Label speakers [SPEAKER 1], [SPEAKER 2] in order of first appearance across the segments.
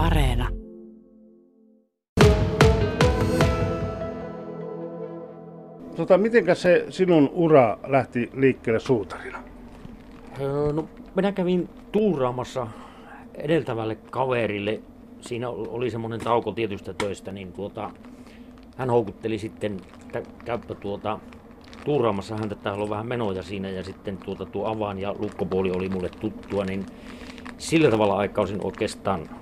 [SPEAKER 1] Areena.
[SPEAKER 2] Tota, mitenkä se sinun ura lähti liikkeelle suutarina?
[SPEAKER 3] Öö, no, minä kävin tuuraamassa edeltävälle kaverille. Siinä oli semmoinen tauko tietystä töistä, niin tuota, hän houkutteli sitten, että käyppä tuota, tuuraamassa häntä, että on vähän menoja siinä ja sitten tuota, tuo avaan ja lukkopuoli oli mulle tuttua, niin sillä tavalla aikausin oikeastaan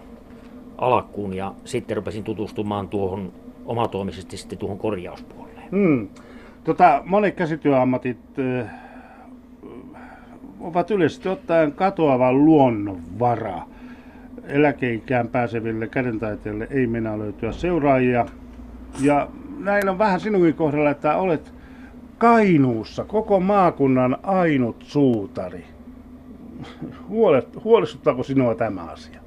[SPEAKER 3] alkuun ja sitten rupesin tutustumaan tuohon omatoimisesti sitten tuohon korjauspuoleen.
[SPEAKER 2] Hmm. Tota, monet käsityöammatit äh, ovat yleisesti ottaen katoava luonnonvara. Eläkeikään pääseville kädentaiteille ei mennä löytyä seuraajia. Ja näin on vähän sinunkin kohdalla, että olet Kainuussa koko maakunnan ainut suutari. Huolestuttaako sinua tämä asia?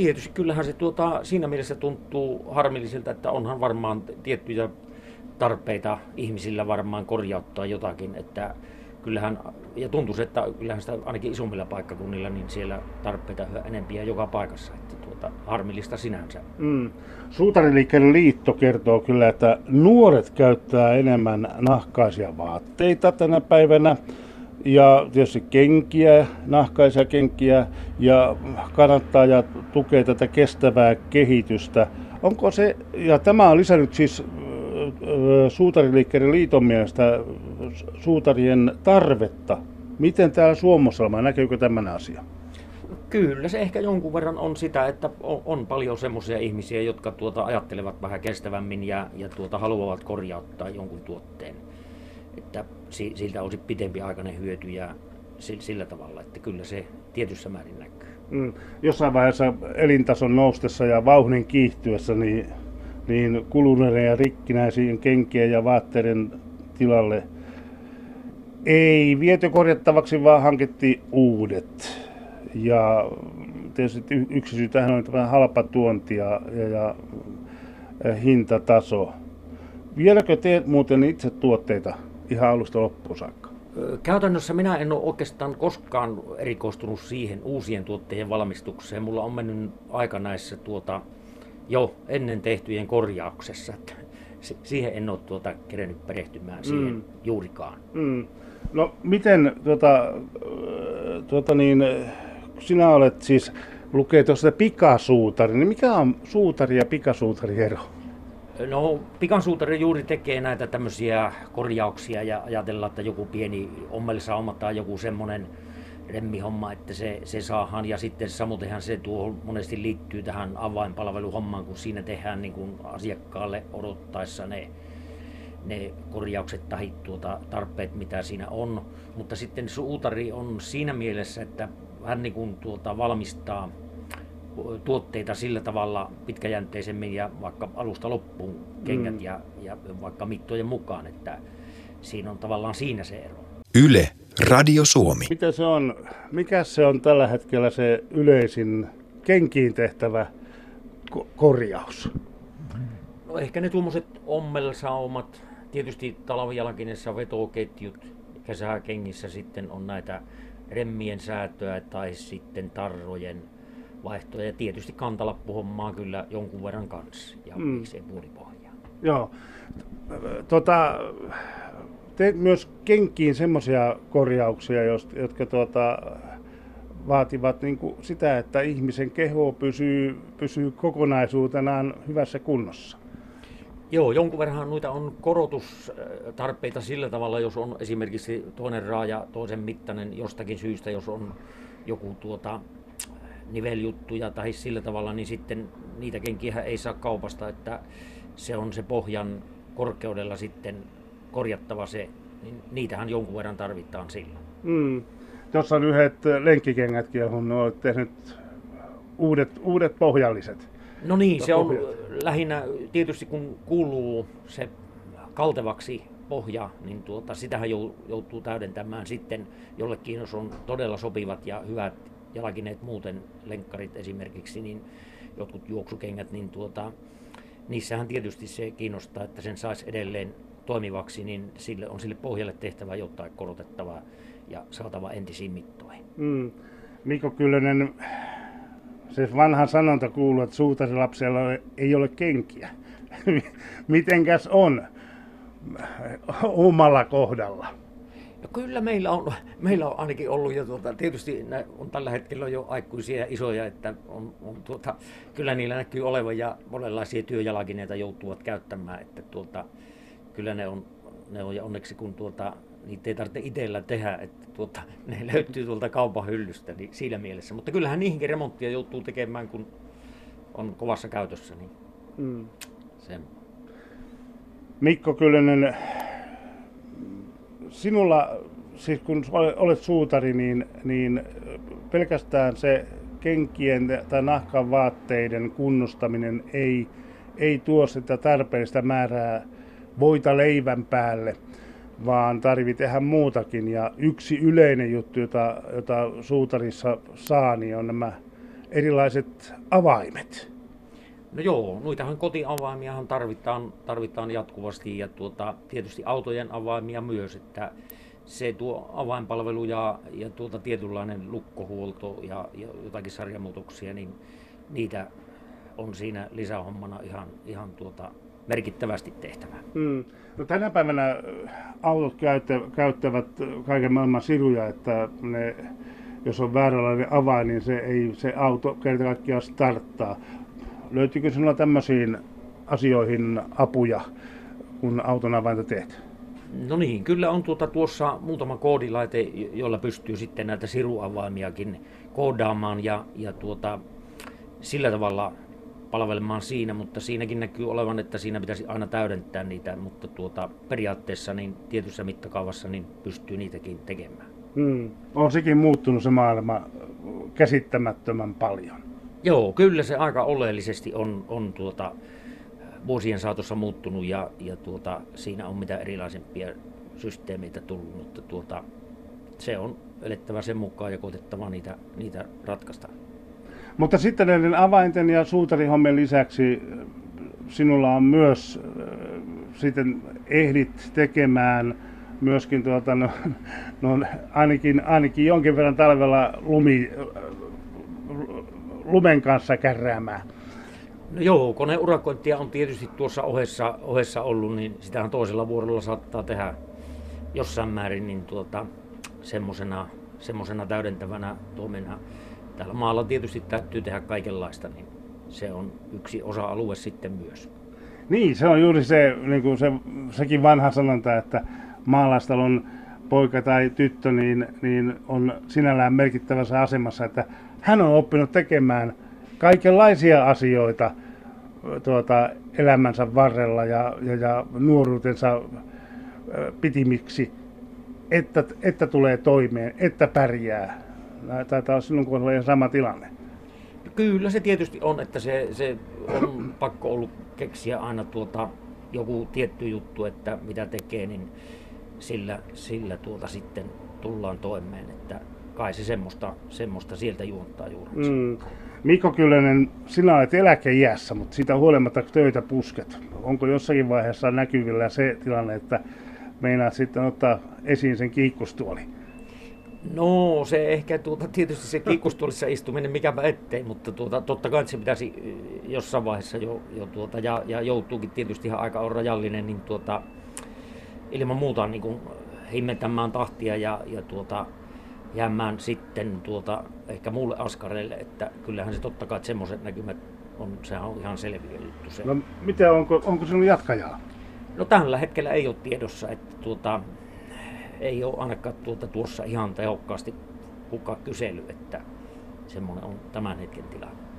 [SPEAKER 3] Tietysti kyllähän se tuota, siinä mielessä tuntuu harmilliselta, että onhan varmaan tiettyjä tarpeita ihmisillä varmaan korjauttaa jotakin, että kyllähän, ja tuntuu, että kyllähän sitä ainakin isommilla paikkakunnilla, niin siellä tarpeita yhä enempiä joka paikassa, että tuota, harmillista sinänsä. Mm.
[SPEAKER 2] Suutariliikkeen liitto kertoo kyllä, että nuoret käyttää enemmän nahkaisia vaatteita tänä päivänä ja tietysti kenkiä, nahkaisia kenkiä ja kannattaa ja tukee tätä kestävää kehitystä. Onko se, ja tämä on lisännyt siis suutariliikkeiden liiton mielestä suutarien tarvetta. Miten täällä Suomessa näkyykö tämän asia?
[SPEAKER 3] Kyllä se ehkä jonkun verran on sitä, että on, on paljon semmoisia ihmisiä, jotka tuota ajattelevat vähän kestävämmin ja, ja tuota haluavat korjauttaa jonkun tuotteen. Että si, siltä olisi pitempi aikainen hyöty ja sillä, sillä tavalla, että kyllä se tietyssä määrin näkyy.
[SPEAKER 2] Mm. Jossain vaiheessa elintason noustessa ja vauhdin kiihtyessä, niin niin kuluneiden ja rikkinäisiin kenkien ja vaatteiden tilalle ei viety korjattavaksi, vaan hankittiin uudet. Ja tietysti yksi syy tähän on tämä halpa tuonti ja, ja, ja hintataso. Vieläkö teet muuten itse tuotteita ihan alusta loppuun saakka?
[SPEAKER 3] Käytännössä minä en ole oikeastaan koskaan erikoistunut siihen uusien tuotteiden valmistukseen. Mulla on mennyt aika näissä tuota, jo ennen tehtyjen korjauksessa. Että siihen en ole tuota kerennyt perehtymään siihen mm. juurikaan. Mm.
[SPEAKER 2] No miten, tuota, tuota niin, sinä olet siis, lukee tuosta pikasuutari, niin mikä on suutari ja pikasuutari ero?
[SPEAKER 3] No, pikasuutari juuri tekee näitä tämmöisiä korjauksia ja ajatellaan, että joku pieni ommelissa tai joku semmoinen remmihomma, että se, se saahan. Ja sitten samoinhan se tuo monesti liittyy tähän avainpalveluhommaan, kun siinä tehdään niin kuin asiakkaalle odottaessa ne, ne korjaukset tai tuota tarpeet, mitä siinä on. Mutta sitten suutari on siinä mielessä, että hän niin kuin tuota valmistaa tuotteita sillä tavalla pitkäjänteisemmin ja vaikka alusta loppuun kengät mm. ja, ja vaikka mittojen mukaan, että siinä on tavallaan siinä se ero.
[SPEAKER 4] Yle Radio Suomi.
[SPEAKER 2] Mitä se on, mikä se on tällä hetkellä se yleisin kenkiin tehtävä ko- korjaus?
[SPEAKER 3] No ehkä ne tuommoiset ommelsaumat, tietysti talvijalkineessa vetoketjut, kesäkengissä sitten on näitä remmien säätöä tai sitten tarrojen vaihtoja ja tietysti kantalappuhommaa kyllä jonkun verran kanssa ja mm. miksei puolipohjaa.
[SPEAKER 2] Joo. Tota, teet myös kenkiin semmoisia korjauksia, jotka tuota, vaativat niin kuin sitä, että ihmisen keho pysyy, pysyy kokonaisuutenaan hyvässä kunnossa.
[SPEAKER 3] Joo, jonkun verran noita on korotustarpeita sillä tavalla, jos on esimerkiksi toinen raaja toisen mittainen jostakin syystä, jos on joku tuota, niveljuttuja tai sillä tavalla, niin sitten niitä kenkiä ei saa kaupasta, että se on se pohjan korkeudella sitten korjattava se, niin niitähän jonkun verran tarvitaan silloin. Mm.
[SPEAKER 2] Tuossa on yhdet lenkkikengätkin, johon olet tehnyt uudet, uudet pohjalliset.
[SPEAKER 3] No niin, se on lähinnä tietysti kun kuuluu se kaltevaksi pohja, niin tuota, sitähän joutuu täydentämään sitten jollekin, jos on todella sopivat ja hyvät jalkineet muuten, lenkkarit esimerkiksi, niin jotkut juoksukengät, niin tuota, niissähän tietysti se kiinnostaa, että sen saisi edelleen toimivaksi, niin sille on sille pohjalle tehtävä jotain korotettavaa ja saatava entisiin mittoihin. Mm.
[SPEAKER 2] Mikko Kyllönen, Se vanha sanonta kuuluu, että suutarilapsella ei ole kenkiä. Mitenkäs on omalla kohdalla?
[SPEAKER 3] No kyllä meillä on, meillä on ainakin ollut jo, tuota, tietysti on tällä hetkellä jo aikuisia ja isoja, että on, on tuota, kyllä niillä näkyy olevan ja monenlaisia työjalakineita joutuvat käyttämään, että tuota, kyllä ne on, ne on ja onneksi kun tuota, niitä ei tarvitse itsellä tehdä, että tuota, ne löytyy tuolta kaupan hyllystä niin siinä mielessä. Mutta kyllähän niihinkin remonttia joutuu tekemään, kun on kovassa käytössä. Niin mm.
[SPEAKER 2] sen. Mikko Kyllönen, sinulla, siis kun olet suutari, niin, niin pelkästään se kenkien tai nahkan vaatteiden kunnostaminen ei, ei tuo sitä tarpeellista määrää voita leivän päälle, vaan tarvii tehdä muutakin. Ja yksi yleinen juttu, jota, jota suutarissa saa, niin on nämä erilaiset avaimet.
[SPEAKER 3] No joo, noitahan kotiavaimiahan tarvitaan, tarvitaan jatkuvasti ja tuota, tietysti autojen avaimia myös, että se tuo avainpalvelu ja, ja tuota tietynlainen lukkohuolto ja, ja jotakin sarjamuutoksia, niin niitä on siinä lisähommana ihan, ihan tuota, merkittävästi tehtävää.
[SPEAKER 2] Mm. No tänä päivänä autot käyttävät kaiken maailman siruja, että ne, jos on vääränlainen avain, niin se, ei, se auto kerta kaikkiaan starttaa. Löytyykö sinulla tämmöisiin asioihin apuja, kun auton avainta teet?
[SPEAKER 3] No niin, kyllä on tuota tuossa muutama koodilaite, jolla pystyy sitten näitä siruavaimiakin koodaamaan ja, ja tuota, sillä tavalla palvelemaan siinä, mutta siinäkin näkyy olevan, että siinä pitäisi aina täydentää niitä, mutta tuota, periaatteessa niin tietyssä mittakaavassa niin pystyy niitäkin tekemään.
[SPEAKER 2] Hmm. On sekin muuttunut se maailma käsittämättömän paljon.
[SPEAKER 3] Joo, kyllä se aika oleellisesti on, on tuota, vuosien saatossa muuttunut ja, ja tuota, siinä on mitä erilaisempia systeemeitä tullut, mutta tuota, se on elettävä sen mukaan ja koitettava niitä, niitä ratkaista.
[SPEAKER 2] Mutta sitten näiden avainten ja suutarihommien lisäksi sinulla on myös sitten ehdit tekemään myöskin tuota, no, no, ainakin, ainakin jonkin verran talvella lumi, lumen kanssa kärräämään.
[SPEAKER 3] No joo, koneurakointia on tietysti tuossa ohessa, ohessa ollut, niin sitähän toisella vuorolla saattaa tehdä jossain määrin niin tuota, semmoisena, semmoisena täydentävänä toimena. Täällä maalla tietysti täytyy tehdä kaikenlaista, niin se on yksi osa-alue sitten myös.
[SPEAKER 2] Niin, se on juuri se, niin kuin se sekin vanha sanonta, että maalaistalon poika tai tyttö niin, niin on sinällään merkittävässä asemassa, että hän on oppinut tekemään kaikenlaisia asioita tuota, elämänsä varrella ja, ja, ja nuoruutensa pitimiksi, että, että tulee toimeen, että pärjää. Taitaa olla sinun kohdalla ihan sama tilanne.
[SPEAKER 3] Kyllä se tietysti on, että se, se on pakko ollut keksiä aina tuota, joku tietty juttu, että mitä tekee, niin sillä, sillä tuota sitten tullaan toimeen. Että kai se semmoista, semmoista sieltä juontaa juuri. Mm.
[SPEAKER 2] Mikko Kyllönen, sinä olet eläkeiässä, mutta siitä huolimatta töitä pusket. Onko jossakin vaiheessa näkyvillä se tilanne, että meinaat sitten ottaa esiin sen kiikkustuoli?
[SPEAKER 3] No se ehkä tuota, tietysti se kiikkustuolissa istuminen mikäpä ettei, mutta tuota, totta kai se pitäisi jossain vaiheessa jo, jo tuota, ja, ja joutuukin tietysti ihan aika on rajallinen, niin tuota, ilman muuta niin kuin himmentämään tahtia ja, ja tuota, jäämään sitten tuota, ehkä muulle askareille, että kyllähän se totta kai että semmoiset näkymät on, sehän on ihan selviä juttu. Se.
[SPEAKER 2] No mitä, onko, onko sinun jatkajaa?
[SPEAKER 3] No tällä hetkellä ei ole tiedossa, että tuota, ei ole ainakaan tuota, tuossa ihan tehokkaasti kukaan kysely, että semmoinen on tämän hetken tilanne.